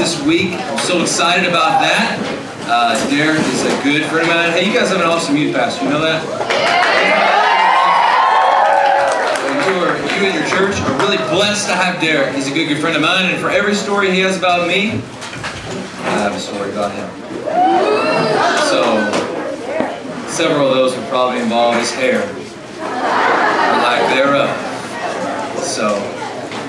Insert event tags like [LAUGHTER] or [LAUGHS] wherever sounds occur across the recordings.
this week. I'm so excited about that. Uh, Derek is a good friend of mine. Hey, you guys have an awesome youth pastor. You know that? You, are, you and your church are really blessed to have Derek. He's a good, good friend of mine, and for every story he has about me, I have a story about him. So, several of those would probably involve his hair, or lack thereof. So,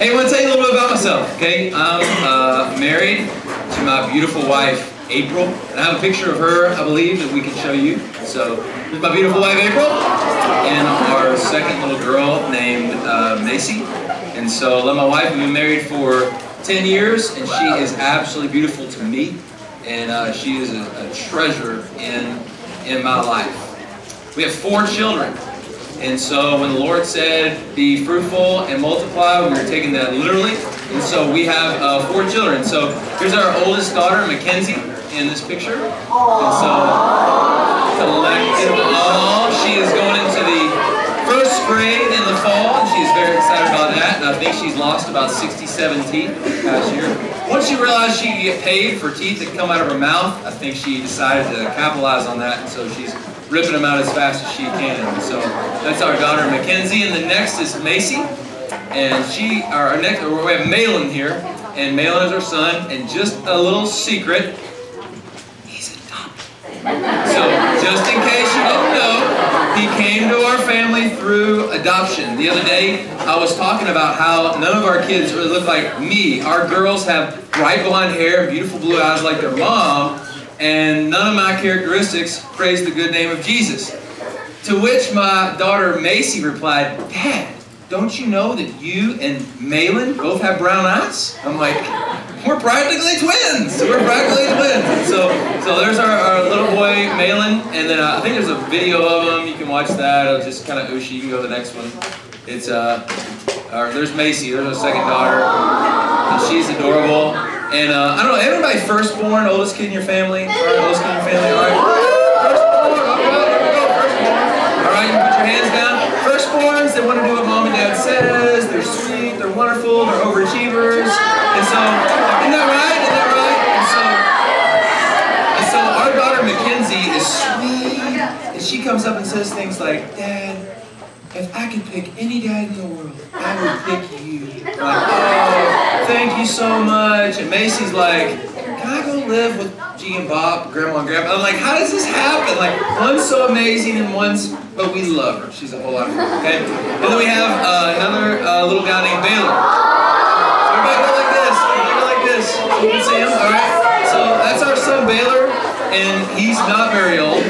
hey, I want to tell you a little bit about myself, okay? I'm uh, married to my beautiful wife, April. And I have a picture of her, I believe, that we can show you. So, this is my beautiful wife, April, and our second little girl named uh, Macy. And so, I love my wife. We've been married for 10 years, and she is absolutely beautiful to me. And uh, she is a, a treasure in, in my life. We have four children. And so when the Lord said, be fruitful and multiply, we were taking that literally. And so we have uh, four children. So here's our oldest daughter, Mackenzie, in this picture. And so, collective all. She is going into the first grade in the fall, very excited about that. And I think she's lost about 67 teeth past year. Once she realized she could get paid for teeth that come out of her mouth, I think she decided to capitalize on that, and so she's ripping them out as fast as she can. So that's our daughter Mackenzie, and the next is Macy, and she, our next, we have Malin here, and Malin is our son, and just a little secret, he's adopted. So just in case you don't know, he came to our family through adoption. The other day, I was talking about how none of our kids really look like me. Our girls have bright blonde hair, beautiful blue eyes like their mom, and none of my characteristics praise the good name of Jesus. To which my daughter Macy replied, Dad, don't you know that you and Malin both have brown eyes? I'm like, we're practically twins. We're practically twins. So, so there's our, our little boy Malin, and then uh, I think there's a video of him. You can watch that. It'll just kind of ooshy. You can go to the next one. It's uh, our, there's Macy. There's our second daughter, and she's adorable. And uh, I don't know, everybody firstborn, oldest kid in your family? Right, oldest kid in your family, all right? Firstborn, all right, there we go, firstborn. All right, you put your hands down. Firstborns, they want to do says. They're sweet, they're wonderful, they're overachievers. And so, isn't that right? Isn't that right? And so, and so our daughter Mackenzie is sweet, and she comes up and says things like, Dad, if I could pick any dad in the world, I would pick you. Like, oh, thank you so much. And Macy's like, can I go live with G and Bob, Grandma and Grandpa? I'm like, how does this happen? Like, one's so amazing and one's, but we love her. She's a whole lot of fun, okay? And then we have uh, another uh, little guy named Baylor. Everybody go like this. Everybody go like this. You can see him, all right? So that's our son Baylor, and he's not very old.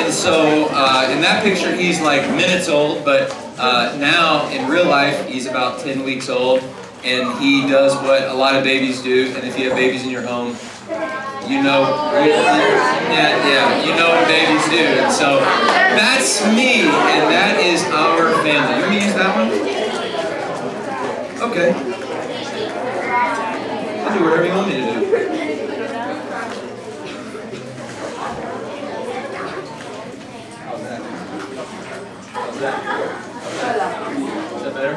And so uh, in that picture, he's like minutes old, but uh, now in real life, he's about 10 weeks old. And he does what a lot of babies do. And if you have babies in your home, you know, yeah, yeah, you know what babies do. And so that's me, and that is our family. You want me to use that one? Okay. I'll do whatever you want me to do. Is that better?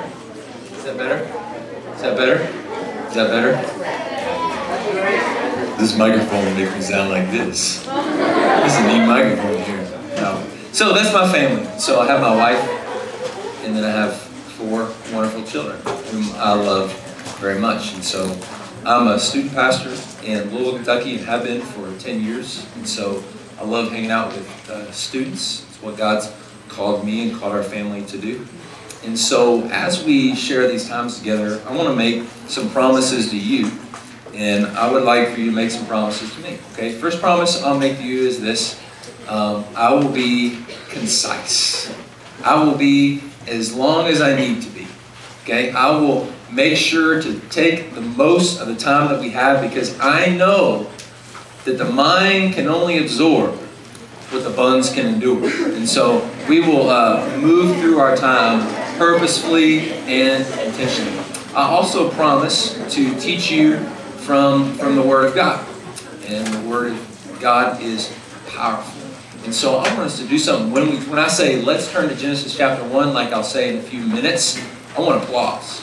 Is that better? Is that better? Is that better? This microphone will make me sound like this. This is a neat microphone here. So that's my family. So I have my wife, and then I have four wonderful children whom I love very much. And so I'm a student pastor in Louisville, Kentucky, and have been for 10 years. And so I love hanging out with uh, students. It's what God's called me and called our family to do. And so as we share these times together, I want to make some promises to you. And I would like for you to make some promises to me. Okay, first promise I'll make to you is this. Um, I will be concise. I will be as long as I need to be. Okay, I will make sure to take the most of the time that we have because I know that the mind can only absorb what the buns can endure. And so we will uh, move through our time purposefully and intentionally. I also promise to teach you from, from the Word of God. And the Word of God is powerful. And so I want us to do something. When, we, when I say, let's turn to Genesis chapter 1, like I'll say in a few minutes, I want applause.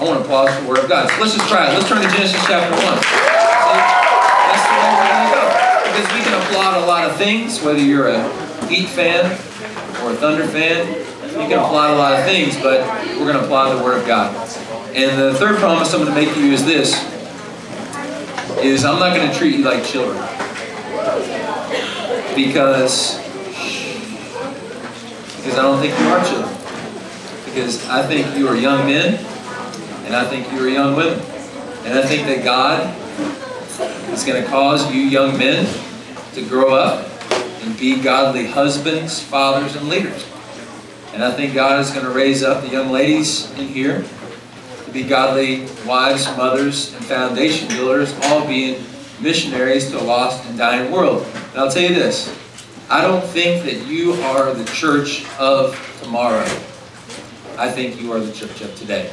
I want applause for the Word of God. So let's just try it. Let's turn to Genesis chapter 1. That's the way we're going to go. Because we can applaud a lot of things, whether you're a Heat fan or a Thunder fan. You can applaud a lot of things, but we're going to applaud the Word of God. And the third promise I'm going to make you is this, is I'm not going to treat you like children. Because, because I don't think you are children. Because I think you are young men, and I think you are young women. And I think that God is going to cause you young men to grow up and be godly husbands, fathers, and leaders. And I think God is going to raise up the young ladies in here to be godly wives, mothers, and foundation builders, all being missionaries to a lost and dying world. And I'll tell you this, I don't think that you are the church of tomorrow. I think you are the church of today.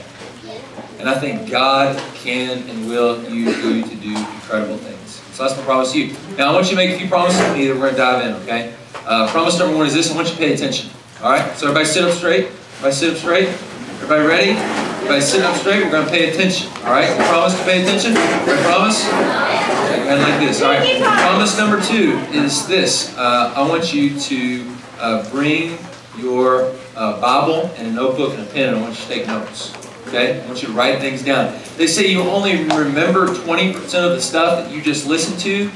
And I think God can and will use you to do incredible things. So that's my promise to you. Now I want you to make a few promises to me that we're going to dive in, okay? Uh, promise number one is this. I want you to pay attention. All right? So everybody sit up straight. Everybody sit up straight. Everybody ready? Everybody sit up straight. We're going to pay attention. All right? Promise to pay attention? You promise? And like this. All right. Promise number two is this. Uh, I want you to uh, bring your uh, Bible and a notebook and a pen, and I want you to take notes. Okay? I want you to write things down. They say you only remember 20% of the stuff that you just listened to,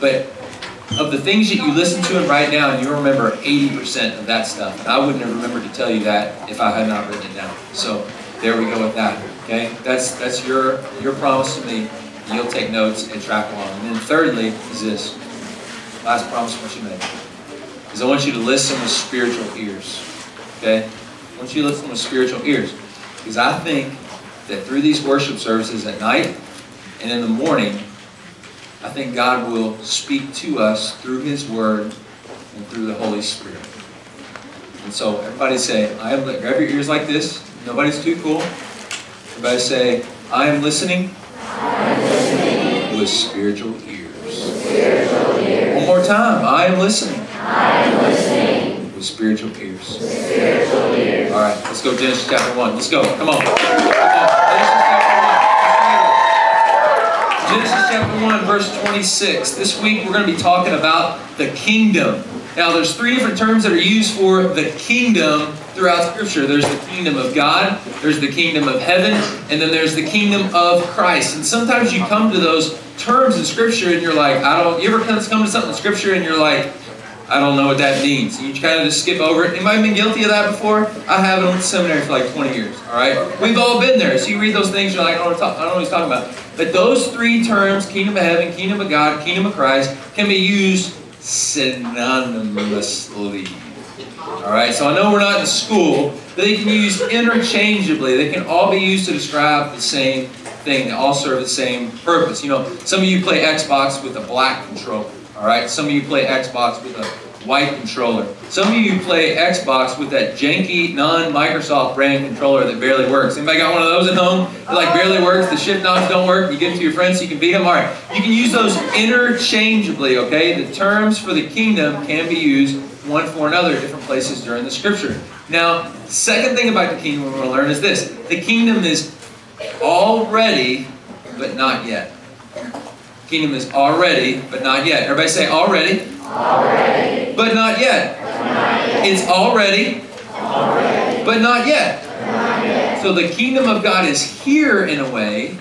but of the things that you listen to and write down, you remember 80% of that stuff. And I wouldn't have remembered to tell you that if I had not written it down. So there we go with that. Okay? That's that's your your promise to me. You'll take notes and track along. And then thirdly is this. Last promise I want you to make. Is I want you to listen with spiritual ears. Okay? I want you to listen with spiritual ears. Because I think that through these worship services at night and in the morning, I think God will speak to us through His Word and through the Holy Spirit. And so everybody say, I am grab your ears like this. Nobody's too cool. Everybody say, I am listening, I am listening. With spiritual ears. spiritual ears. One more time. I am listening. I am listening. With spiritual ears. With spiritual ears. All right, let's go Genesis chapter 1. Let's go. Come on. Genesis chapter 1, verse 26. This week we're going to be talking about the kingdom. Now, there's three different terms that are used for the kingdom throughout Scripture. There's the kingdom of God, there's the kingdom of heaven, and then there's the kingdom of Christ. And sometimes you come to those terms in Scripture and you're like, I don't, you ever come to something in Scripture and you're like, I don't know what that means. You kind of just skip over it. Anybody been guilty of that before? I have. I went to seminary for like 20 years. All right, we've all been there. So you read those things, you're like, I don't, what, I don't know what he's talking about. But those three terms, kingdom of heaven, kingdom of God, kingdom of Christ, can be used synonymously. All right, so I know we're not in school, but they can use interchangeably. They can all be used to describe the same thing. They all serve the same purpose. You know, some of you play Xbox with a black controller. All right, some of you play Xbox with a white controller. Some of you play Xbox with that janky non-Microsoft brand controller that barely works. Anybody got one of those at home? That like barely works, the shift knobs don't work, you give them to your friends so you can beat them? All right, you can use those interchangeably, okay? The terms for the kingdom can be used one for another different places during the scripture. Now, second thing about the kingdom we're going to learn is this. The kingdom is already, but not yet. Kingdom is already, but not yet. Everybody say already. Already. But not yet. But not yet. It's already, Already. but not yet. But not yet. So the kingdom of God is here in a way,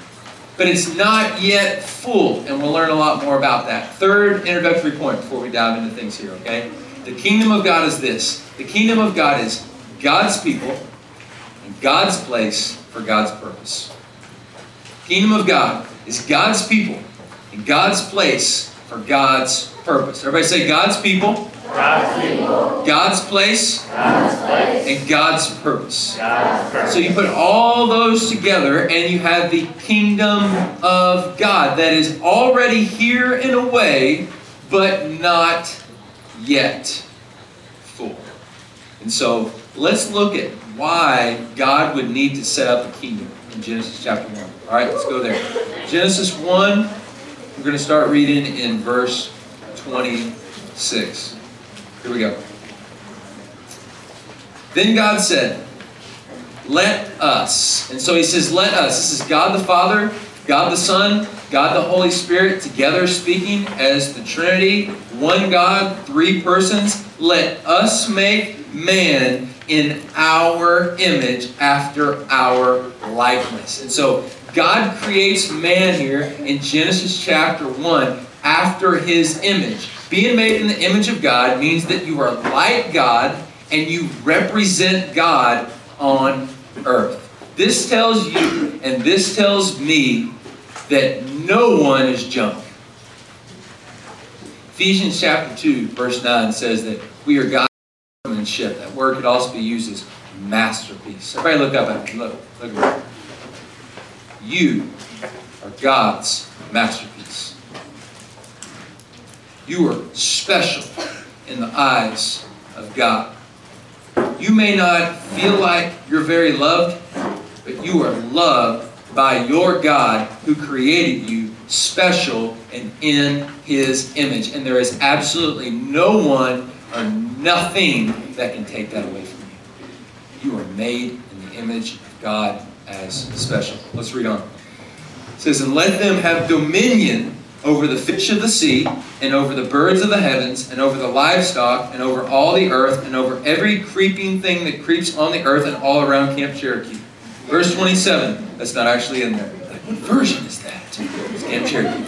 but it's not yet full. And we'll learn a lot more about that. Third introductory point before we dive into things here, okay? The kingdom of God is this. The kingdom of God is God's people and God's place for God's purpose. Kingdom of God is God's people and God's place for God's purpose. Everybody say God's people, God's people. God's place, God's place. and God's purpose. God's purpose. So you put all those together and you have the kingdom of God that is already here in a way, but not yet full. And so let's look at why God would need to set up a kingdom in Genesis chapter 1. All right, let's go there. Genesis 1, we're going to start reading in verse 26. Here we go. Then God said, Let us. And so he says, Let us. This is God the Father God the Son, God the Holy Spirit, together speaking as the Trinity, one God, three persons. Let us make man in our image after our likeness. And so God creates man here in Genesis chapter 1 after his image. Being made in the image of God means that you are like God and you represent God on earth. This tells you and this tells me that no one is junk. Ephesians chapter 2, verse 9 says that we are God's workmanship. That word could also be used as masterpiece. Everybody look up at me. Look, look me. You are God's masterpiece. You are special in the eyes of God. You may not feel like you're very loved, but you are loved by your God who created you special and in his image. And there is absolutely no one or nothing that can take that away from you. You are made in the image of God as special. Let's read on. It says, And let them have dominion over the fish of the sea, and over the birds of the heavens, and over the livestock, and over all the earth, and over every creeping thing that creeps on the earth and all around Camp Cherokee. Verse 27. That's not actually in there. Like, what version is that? It's Camp Cherokee.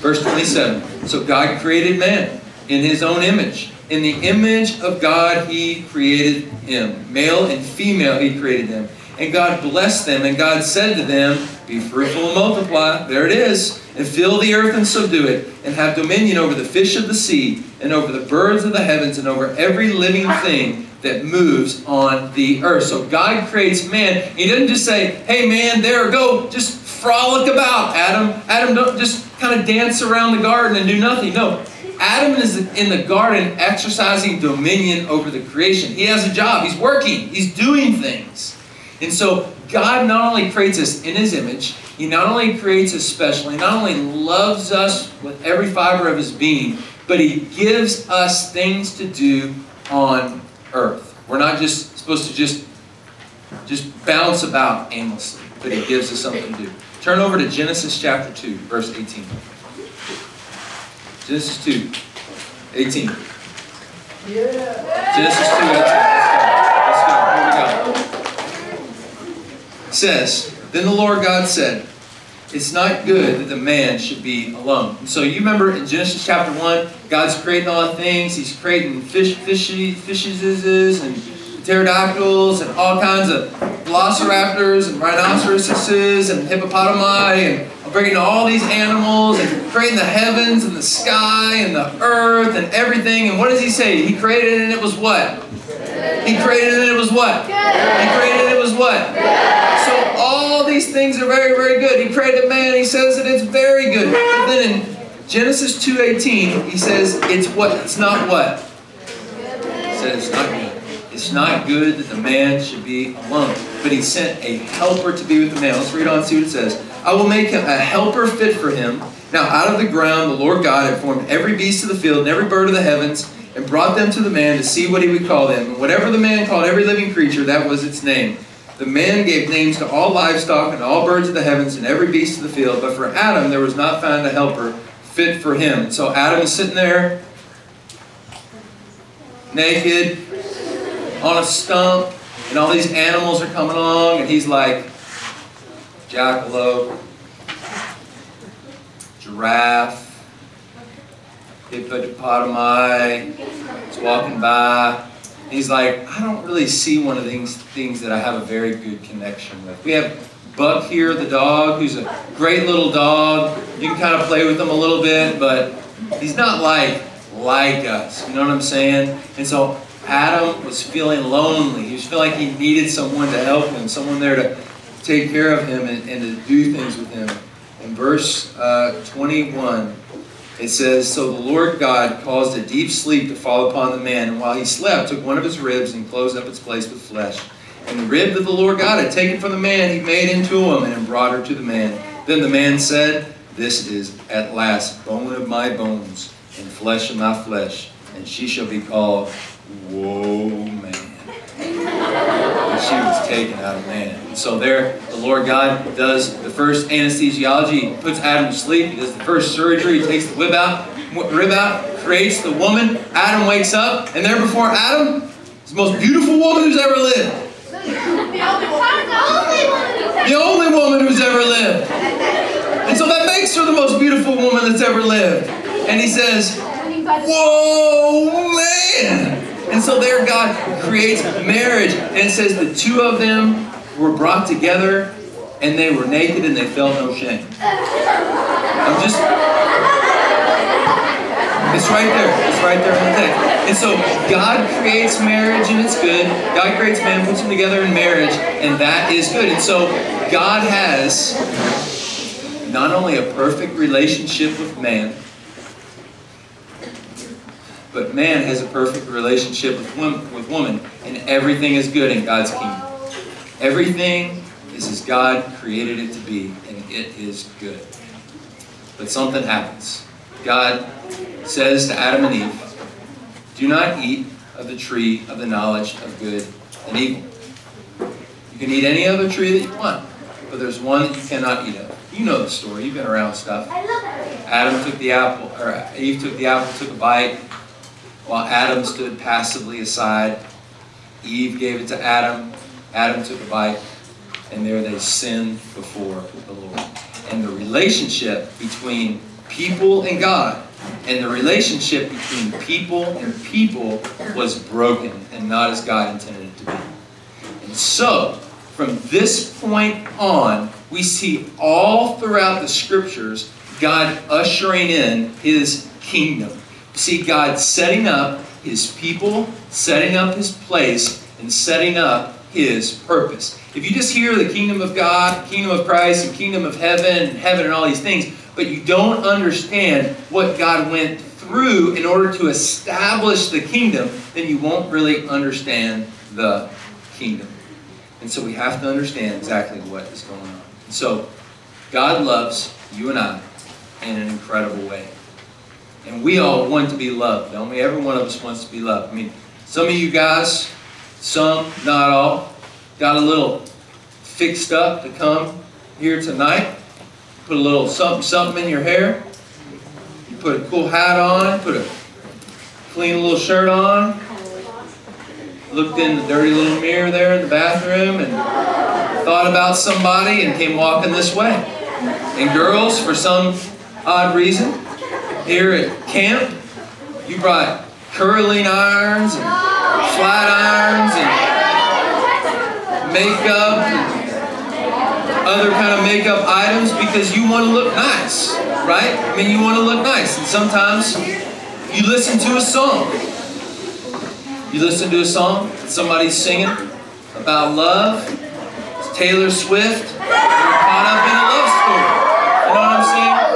Verse 27. So God created man in his own image. In the image of God he created him. Male and female he created them. And God blessed them, and God said to them, Be fruitful and multiply. There it is. And fill the earth and subdue it, and have dominion over the fish of the sea, and over the birds of the heavens, and over every living thing that moves on the earth. So God creates man. He doesn't just say, Hey man, there, go, just frolic about, Adam. Adam, don't just kind of dance around the garden and do nothing. No. Adam is in the garden exercising dominion over the creation. He has a job. He's working. He's doing things. And so God not only creates us in His image, He not only creates us special, He not only loves us with every fiber of His being, but He gives us things to do on earth. We're not just supposed to just, just bounce about aimlessly, but He gives us something to do. Turn over to Genesis chapter 2, verse 18. Genesis 2, 18. Yeah. Genesis 2, 18. Let's go. Let's go. Here we go. It says, Then the Lord God said, It's not good that the man should be alone. So you remember in Genesis chapter 1, God's creating all the things. He's creating fish, fishy, fishes and pterodactyls and all kinds of velociraptors and rhinoceroses and hippopotami and bringing all these animals and creating the heavens and the sky and the earth and everything. And what does he say? He created it and it was what? He created it and it was what? He created it and it was what? So these things are very, very good. He prayed to man. He says that it's very good. But then in Genesis 2.18, he says it's what? It's not what? He says it's not good. It's not good that the man should be alone. But he sent a helper to be with the man. Let's read on see what it says. I will make him a helper fit for him. Now out of the ground the Lord God had formed every beast of the field and every bird of the heavens and brought them to the man to see what he would call them. And whatever the man called every living creature, that was its name. The man gave names to all livestock and all birds of the heavens and every beast of the field. But for Adam there was not found a helper fit for him. So Adam is sitting there, naked, on a stump, and all these animals are coming along, and he's like, jackalope, giraffe, hippopotami, is walking by. He's like, I don't really see one of these things that I have a very good connection with. We have Buck here, the dog, who's a great little dog. You can kind of play with him a little bit, but he's not like like us. You know what I'm saying? And so Adam was feeling lonely. He was feeling like he needed someone to help him, someone there to take care of him and, and to do things with him. In verse uh, 21, it says, So the Lord God caused a deep sleep to fall upon the man, and while he slept, took one of his ribs and closed up its place with flesh. And the rib that the Lord God had taken from the man, he made into a woman and brought her to the man. Then the man said, This is at last bone of my bones and flesh of my flesh, and she shall be called Whoa, but she was taken out of man. And so there, the Lord God does the first anesthesiology. He puts Adam to sleep. He does the first surgery. He takes the rib out, rib out, creates the woman. Adam wakes up, and there before Adam is the most beautiful woman who's ever lived. The only woman who's ever lived. And so that makes her the most beautiful woman that's ever lived. And he says, Whoa, man! And so there God creates marriage. And says the two of them were brought together and they were naked and they felt no shame. I'm just. It's right there. It's right there in the text. And so God creates marriage and it's good. God creates man, puts them together in marriage, and that is good. And so God has not only a perfect relationship with man, but man has a perfect relationship with woman, with woman, and everything is good in God's kingdom. Everything is as God created it to be, and it is good. But something happens. God says to Adam and Eve, Do not eat of the tree of the knowledge of good and evil. You can eat any other tree that you want, but there's one that you cannot eat of. You know the story. You've been around stuff. Adam took the apple, or Eve took the apple, took a bite, while Adam stood passively aside. Eve gave it to Adam. Adam took a bite, and there they sinned before the Lord. And the relationship between people and God and the relationship between people and people was broken and not as God intended it to be. And so, from this point on, we see all throughout the scriptures God ushering in his kingdom. See God setting up his people, setting up his place, and setting up his purpose. If you just hear the kingdom of God, kingdom of Christ, and kingdom of heaven, and heaven and all these things, but you don't understand what God went through in order to establish the kingdom, then you won't really understand the kingdom. And so we have to understand exactly what is going on. And so God loves you and I in an incredible way. And we all want to be loved, don't we? Every one of us wants to be loved. I mean, some of you guys, some, not all, got a little fixed up to come here tonight. Put a little something, something in your hair. You put a cool hat on, put a clean little shirt on. Looked in the dirty little mirror there in the bathroom and thought about somebody and came walking this way. And girls, for some odd reason, here at camp, you brought curling irons and flat irons and makeup and other kind of makeup items because you want to look nice, right? I mean, you want to look nice. And sometimes you listen to a song. You listen to a song somebody's singing about love. It's Taylor Swift. You're caught up in a love story. You know what I'm saying?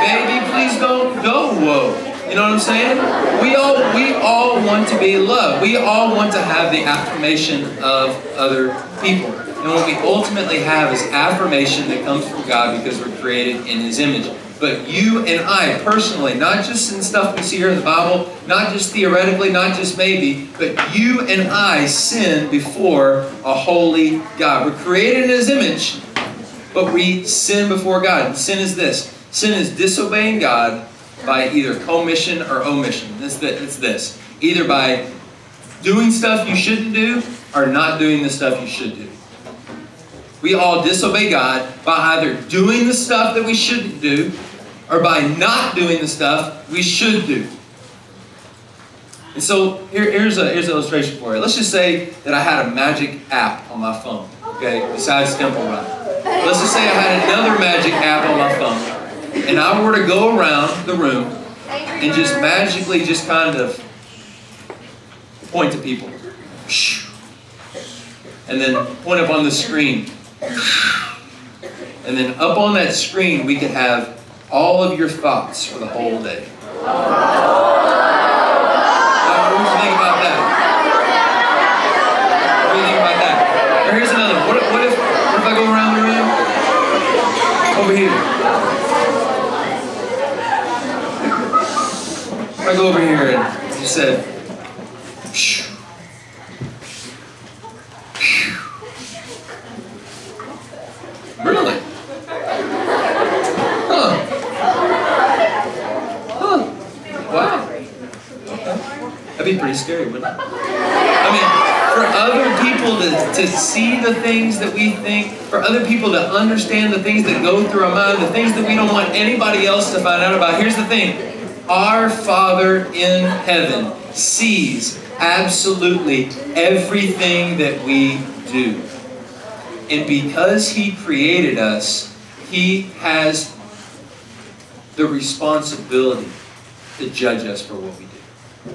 Baby, please don't go. Whoa. You know what I'm saying? We all we all want to be loved. We all want to have the affirmation of other people. And what we ultimately have is affirmation that comes from God because we're created in His image. But you and I, personally, not just in stuff we see here in the Bible, not just theoretically, not just maybe, but you and I sin before a holy God. We're created in His image, but we sin before God. And sin is this sin is disobeying God by either commission or omission. It's, it's this either by doing stuff you shouldn't do or not doing the stuff you should do. We all disobey God by either doing the stuff that we shouldn't do or by not doing the stuff we should do. And so here, here's, a, here's an illustration for you. Let's just say that I had a magic app on my phone, okay, besides Temple Run. Let's just say I had another magic app on my phone, and I were to go around the room and just magically just kind of point to people. And then point up on the screen. And then up on that screen, we could have all of your thoughts for the whole day. I go over here and he said, Shh. Really? Huh. Huh. Wow. Okay. That'd be pretty scary, wouldn't it? I mean, for other people to, to see the things that we think, for other people to understand the things that go through our mind, the things that we don't want anybody else to find out about. Here's the thing our Father in heaven sees absolutely everything that we do. And because He created us, He has the responsibility to judge us for what we do.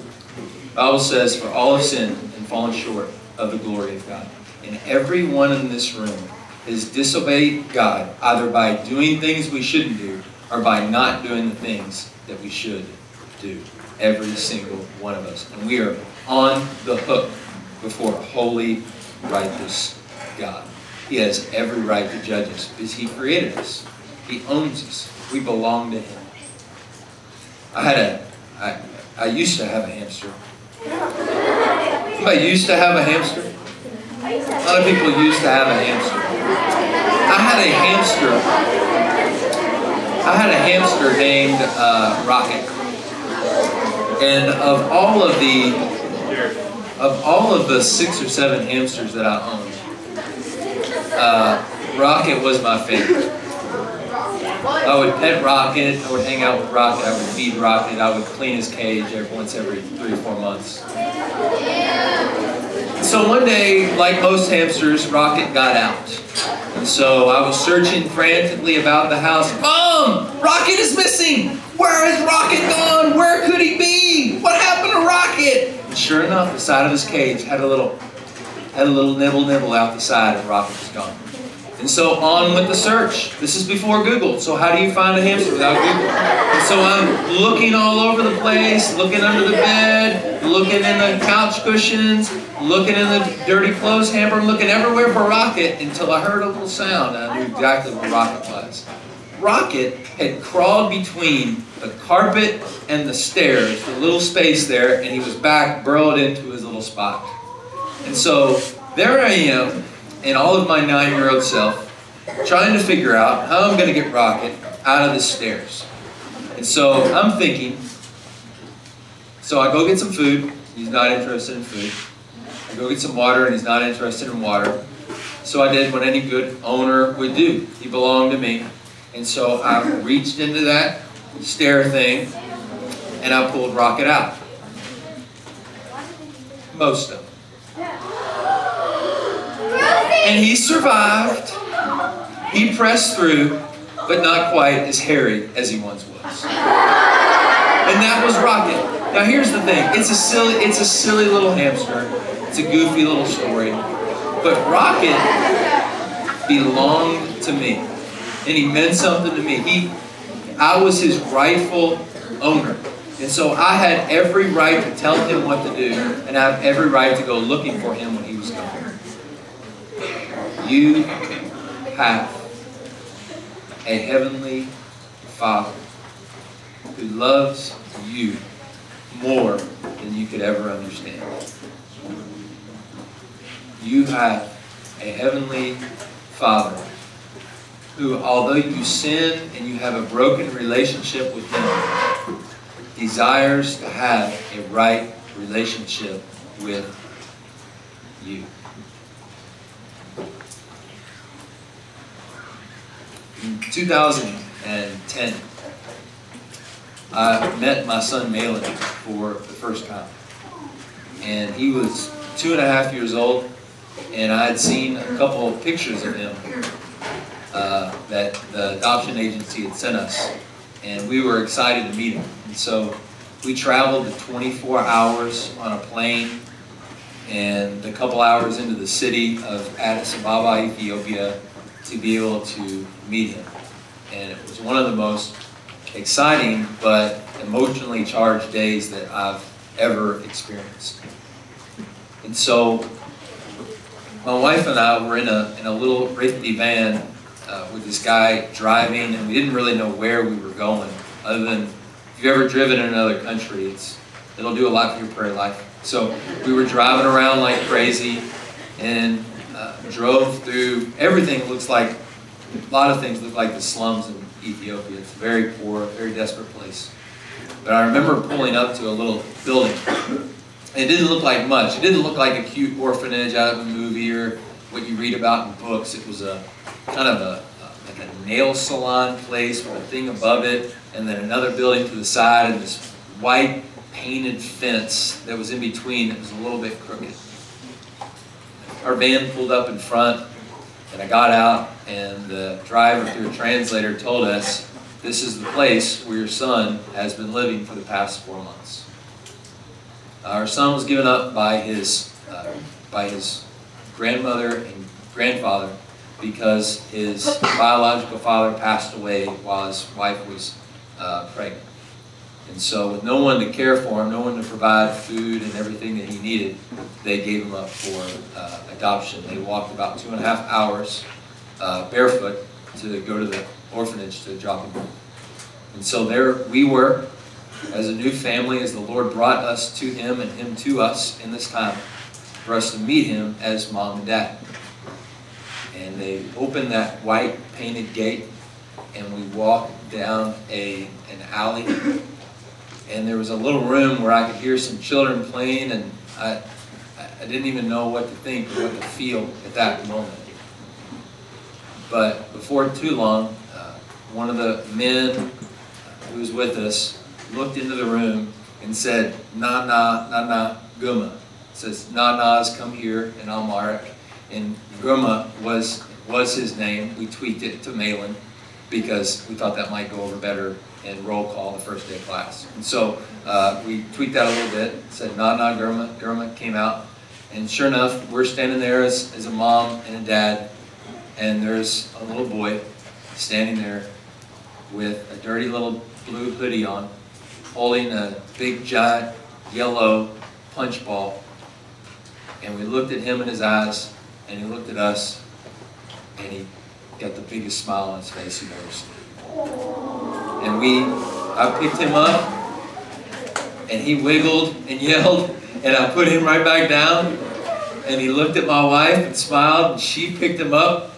The Bible says, For all have sinned and fallen short of the glory of God. And everyone in this room has disobeyed God either by doing things we shouldn't do or by not doing the things that we should do. Every single one of us. And we are on the hook before a holy, righteous God. He has every right to judge us because He created us. He owns us. We belong to Him. I had a, I, I used to have a hamster. I used to have a hamster. A lot of people used to have a hamster. I had a hamster. I had a hamster named uh, Rocket. And of all of the of all of the six or seven hamsters that I owned, uh, Rocket was my favorite. I would pet Rocket, I would hang out with Rocket, I would feed Rocket, I would clean his cage every once every three or four months. So one day, like most hamsters, Rocket got out. And so I was searching frantically about the house. Mom! Rocket is missing! Where has Rocket gone? Where could he be? What happened to Rocket? And sure enough, the side of his cage had a little had a little nibble nibble out the side and Rocket was gone. And so on with the search. This is before Google. So how do you find a hamster without Google? And so I'm looking all over the place, looking under the bed, looking in the couch cushions, looking in the dirty clothes hamper, looking everywhere for Rocket until I heard a little sound. I knew exactly where Rocket was. Rocket had crawled between the carpet and the stairs, the little space there, and he was back burrowed into his little spot. And so there I am, in all of my nine-year-old self, trying to figure out how I'm going to get Rocket out of the stairs. And so I'm thinking, so I go get some food. He's not interested in food. I go get some water, and he's not interested in water. So I did what any good owner would do. He belonged to me. And so I reached into that stair thing, and I pulled Rocket out. Most of them. And he survived. He pressed through, but not quite as hairy as he once was. And that was Rocket. Now here's the thing. It's a silly, it's a silly little hamster. It's a goofy little story. But Rocket belonged to me. And he meant something to me. He I was his rightful owner. And so I had every right to tell him what to do, and I have every right to go looking for him when he was gone. You have a heavenly Father who loves you more than you could ever understand. You have a heavenly Father who, although you sin and you have a broken relationship with Him, desires to have a right relationship with you. In 2010, I met my son Malin for the first time. And he was two and a half years old, and I had seen a couple of pictures of him uh, that the adoption agency had sent us. And we were excited to meet him. And so we traveled 24 hours on a plane and a couple hours into the city of Addis Ababa, Ethiopia, to be able to him. And it was one of the most exciting but emotionally charged days that I've ever experienced. And so my wife and I were in a, in a little rickety van uh, with this guy driving, and we didn't really know where we were going, other than if you've ever driven in another country, it's it'll do a lot for your prayer life. So we were driving around like crazy, and uh, drove through everything. Looks like a lot of things look like the slums in Ethiopia. It's a very poor, very desperate place. But I remember pulling up to a little building, It didn't look like much. It didn't look like a cute orphanage out of a movie or what you read about in books. It was a kind of a, like a nail salon place with a thing above it, and then another building to the side, and this white painted fence that was in between that was a little bit crooked. Our van pulled up in front, and I got out, and the driver through a translator told us, this is the place where your son has been living for the past four months. Our son was given up by his, uh, by his grandmother and grandfather because his biological father passed away while his wife was uh, pregnant. And so, with no one to care for him, no one to provide food and everything that he needed, they gave him up for uh, adoption. They walked about two and a half hours uh, barefoot to go to the orphanage to drop him off. And so there we were, as a new family, as the Lord brought us to him and him to us in this time, for us to meet him as mom and dad. And they opened that white painted gate, and we walked down a an alley and there was a little room where I could hear some children playing, and I, I didn't even know what to think or what to feel at that moment. But before too long, uh, one of the men who was with us looked into the room and said, Na na na na guma. Says Na na's come here in Amharic, and guma was was his name. We tweaked it to Malin because we thought that might go over better in roll call the first day of class. And so uh, we tweaked that a little bit, said na na Gurma. Gurma came out. And sure enough, we're standing there as, as a mom and a dad, and there's a little boy standing there with a dirty little blue hoodie on, holding a big giant yellow punch ball. And we looked at him in his eyes, and he looked at us, and he got the biggest smile on his face you've ever seen. And we, I picked him up, and he wiggled and [LAUGHS] yelled, and I put him right back down. And he looked at my wife and smiled, and she picked him up,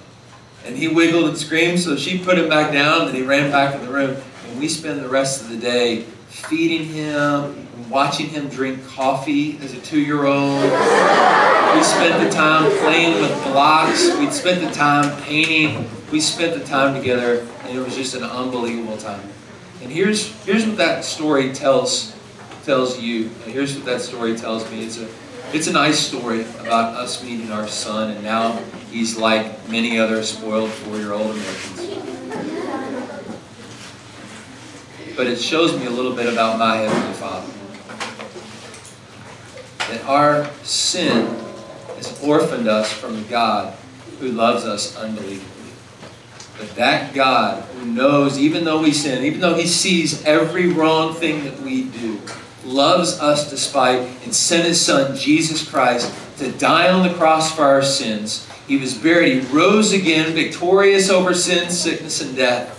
and he wiggled and screamed, so she put him back down, and he ran back in the room. And we spend the rest of the day feeding him, watching him drink coffee as a two-year-old. We spent the time playing with blocks. We spent the time painting. We spent the time together, and it was just an unbelievable time. And here's here's what that story tells tells you. Here's what that story tells me. It's a it's a nice story about us meeting our son, and now he's like many other spoiled four-year-old Americans. But it shows me a little bit about my Heavenly Father. That our sin has orphaned us from God who loves us unbelievably. But that God who knows, even though we sin, even though He sees every wrong thing that we do, loves us despite and sent His Son, Jesus Christ, to die on the cross for our sins. He was buried. He rose again, victorious over sin, sickness, and death.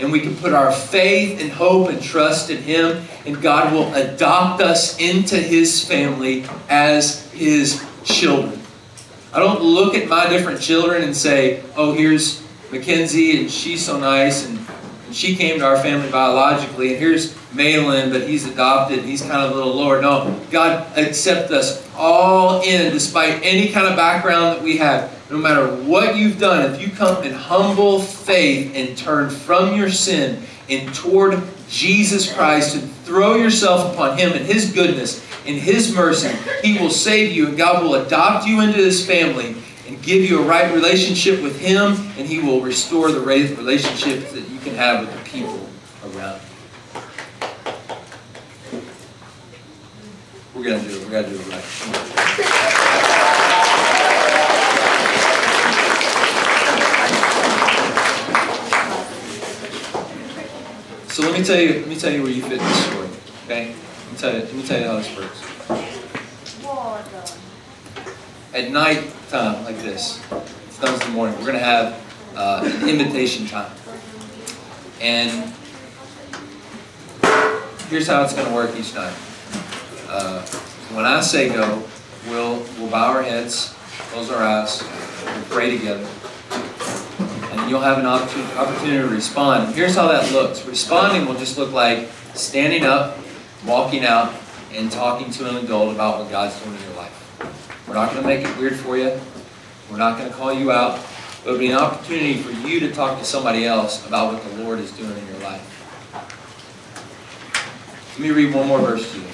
And we can put our faith and hope and trust in Him, and God will adopt us into His family as His children. I don't look at my different children and say, oh, here's Mackenzie, and she's so nice, and, and she came to our family biologically, and here's Malin, but he's adopted, he's kind of a little lower. No, God accepts us all in, despite any kind of background that we have. No matter what you've done, if you come in humble faith and turn from your sin and toward Jesus Christ and throw yourself upon Him and His goodness and His mercy, He will save you and God will adopt you into His family and give you a right relationship with Him and He will restore the relationships that you can have with the people around you. We're going to do it. We're going to do it right. So let me tell you, let me tell you where you fit in this story. Okay? Let me tell you, let me tell you how this works. At night time like this, it's done in the morning, we're gonna have uh, an invitation time. And here's how it's gonna work each night. Uh, when I say go, we'll we'll bow our heads, close our eyes, we'll pray together and you'll have an opportunity to respond. Here's how that looks. Responding will just look like standing up, walking out, and talking to an adult about what God's doing in your life. We're not going to make it weird for you. We're not going to call you out. It'll be an opportunity for you to talk to somebody else about what the Lord is doing in your life. Let me read one more verse to you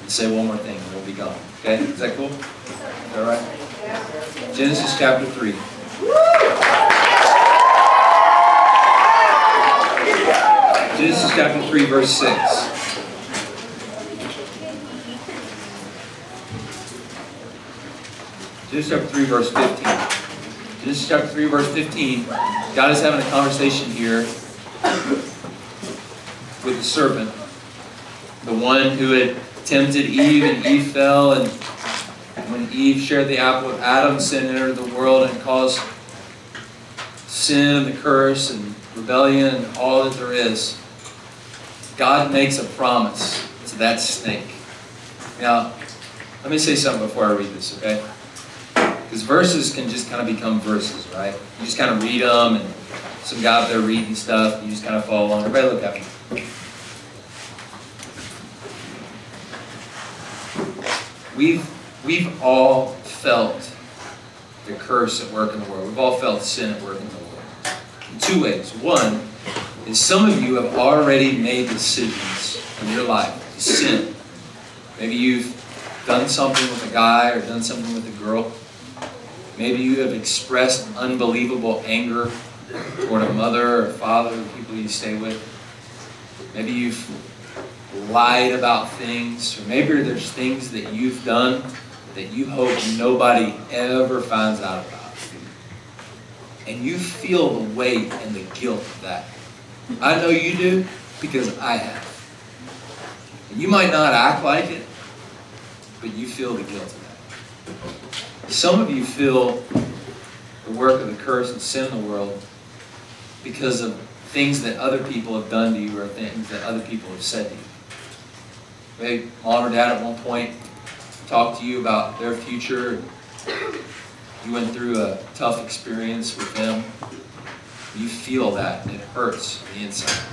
and say one more thing, and we'll be gone. Okay? Is that cool? Is that right? Genesis chapter 3. Genesis chapter 3, verse 6. Genesis chapter 3, verse 15. Genesis chapter 3, verse 15. God is having a conversation here with the serpent, the one who had tempted Eve, and Eve fell, and when Eve shared the apple with Adam, sin entered the world and caused sin and the curse and rebellion and all that there is. God makes a promise to that snake. Now, let me say something before I read this, okay? Because verses can just kind of become verses, right? You just kind of read them, and some guy up there reading stuff, you just kind of follow along. Everybody look at me. We've, we've all felt the curse at work in the world. We've all felt sin at work in the world. In two ways. One is some of you have already made decisions in your life to sin. Maybe you've done something with a guy or done something with a girl. Maybe you have expressed unbelievable anger toward a mother or father or people you stay with. Maybe you've lied about things, or maybe there's things that you've done that you hope nobody ever finds out about. And you feel the weight and the guilt of that. I know you do because I have. And you might not act like it, but you feel the guilt of that. Some of you feel the work of the curse and sin in the world because of things that other people have done to you or things that other people have said to you. Maybe mom or dad at one point talked to you about their future. You went through a tough experience with them. You feel that. and It hurts on the inside.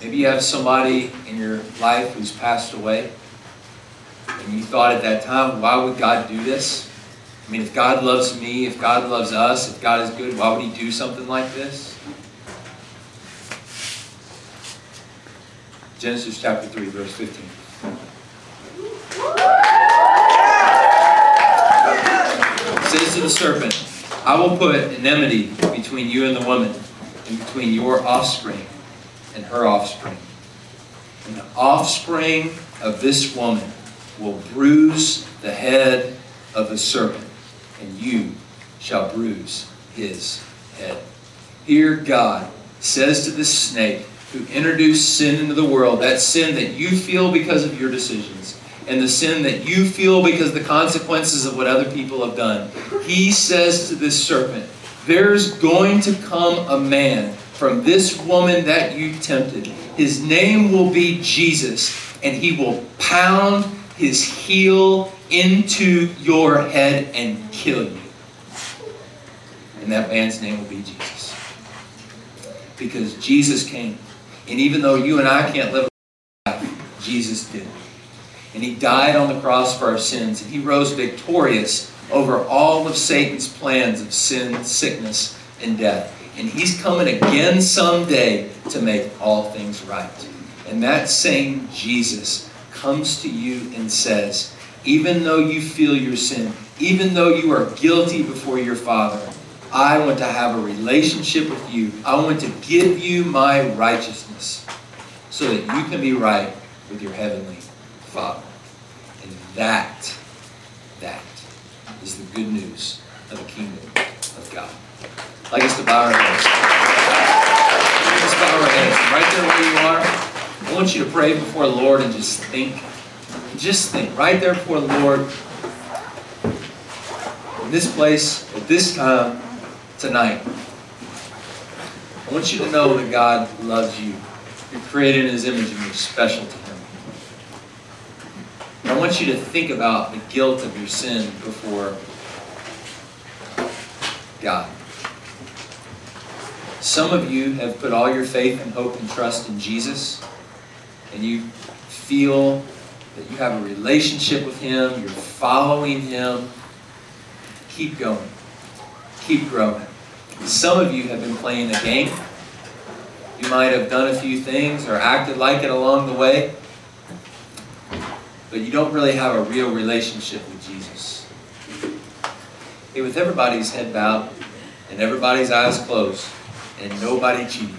Maybe you have somebody in your life who's passed away. And you thought at that time, why would God do this? I mean, if God loves me, if God loves us, if God is good, why would He do something like this? Genesis chapter 3, verse 15. Says to the serpent, I will put enmity between you and the woman, and between your offspring and her offspring. And the offspring of this woman will bruise the head of the serpent, and you shall bruise his head. Here God says to the snake who introduced sin into the world, that sin that you feel because of your decisions, and the sin that you feel because the consequences of what other people have done. He says to this serpent, There's going to come a man from this woman that you tempted. His name will be Jesus, and he will pound his heel into your head and kill you. And that man's name will be Jesus. Because Jesus came. And even though you and I can't live a life, Jesus did. And he died on the cross for our sins. And he rose victorious over all of Satan's plans of sin, sickness, and death. And he's coming again someday to make all things right. And that same Jesus comes to you and says, even though you feel your sin, even though you are guilty before your Father, I want to have a relationship with you. I want to give you my righteousness so that you can be right with your heavenly Father. And that, that is the good news of the kingdom of God. I'd like us to bow our heads. Let's bow our heads. Right there where you are, I want you to pray before the Lord and just think. Just think. Right there before the Lord. In this place, at this time, tonight. I want you to know that God loves you. You're created in His image and you're special to Him. I want you to think about the guilt of your sin before God. Some of you have put all your faith and hope and trust in Jesus, and you feel that you have a relationship with Him, you're following Him, keep going. Keep growing. Some of you have been playing a game. You might have done a few things or acted like it along the way, but you don't really have a real relationship with Jesus. Hey, with everybody's head bowed and everybody's eyes closed and nobody cheating.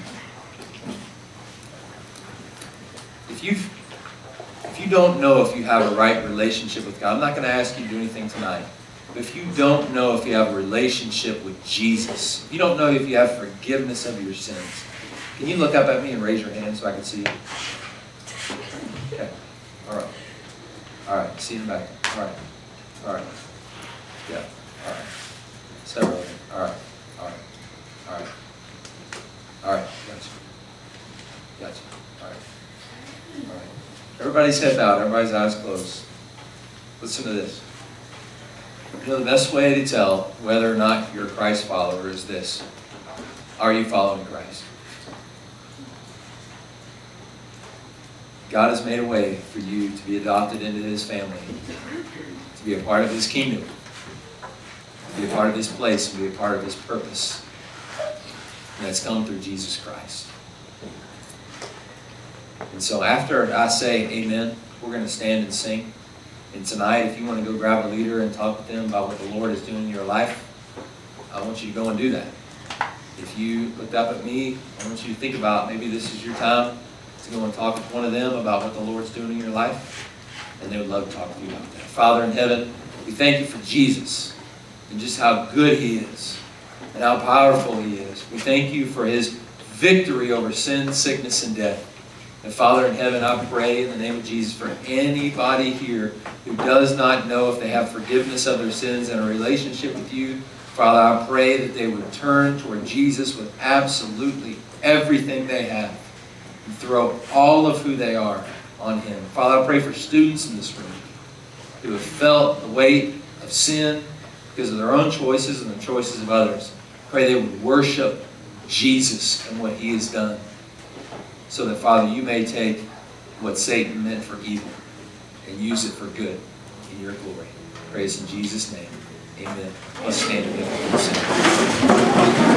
If you if you don't know if you have a right relationship with God, I'm not going to ask you to do anything tonight. But if you don't know if you have a relationship with Jesus, if you don't know if you have forgiveness of your sins, can you look up at me and raise your hand so I can see you? Okay. All right. All right. See you in back. All right. All right. Yeah. All right. Several. All right. All right. All right. All right. Gotcha. Gotcha. All right. All right. Everybody's head bowed. Everybody's eyes closed. Listen to this. You know, the best way to tell whether or not you're a Christ follower is this. Are you following Christ? God has made a way for you to be adopted into His family, to be a part of His kingdom, to be a part of His place, to be a part of His purpose. And that's come through Jesus Christ. And so after I say amen, we're going to stand and sing. And tonight, if you want to go grab a leader and talk with them about what the Lord is doing in your life, I want you to go and do that. If you looked up at me, I want you to think about maybe this is your time to go and talk with one of them about what the Lord's doing in your life. And they would love to talk to you about that. Father in heaven, we thank you for Jesus and just how good he is and how powerful he is. We thank you for his victory over sin, sickness, and death. And Father in heaven, I pray in the name of Jesus for anybody here who does not know if they have forgiveness of their sins and a relationship with you. Father, I pray that they would turn toward Jesus with absolutely everything they have and throw all of who they are on Him. Father, I pray for students in this room who have felt the weight of sin because of their own choices and the choices of others. Pray they would worship Jesus and what He has done so that, Father, you may take what Satan meant for evil and use it for good in your glory. Praise in Jesus' name. Amen. Let's stand together.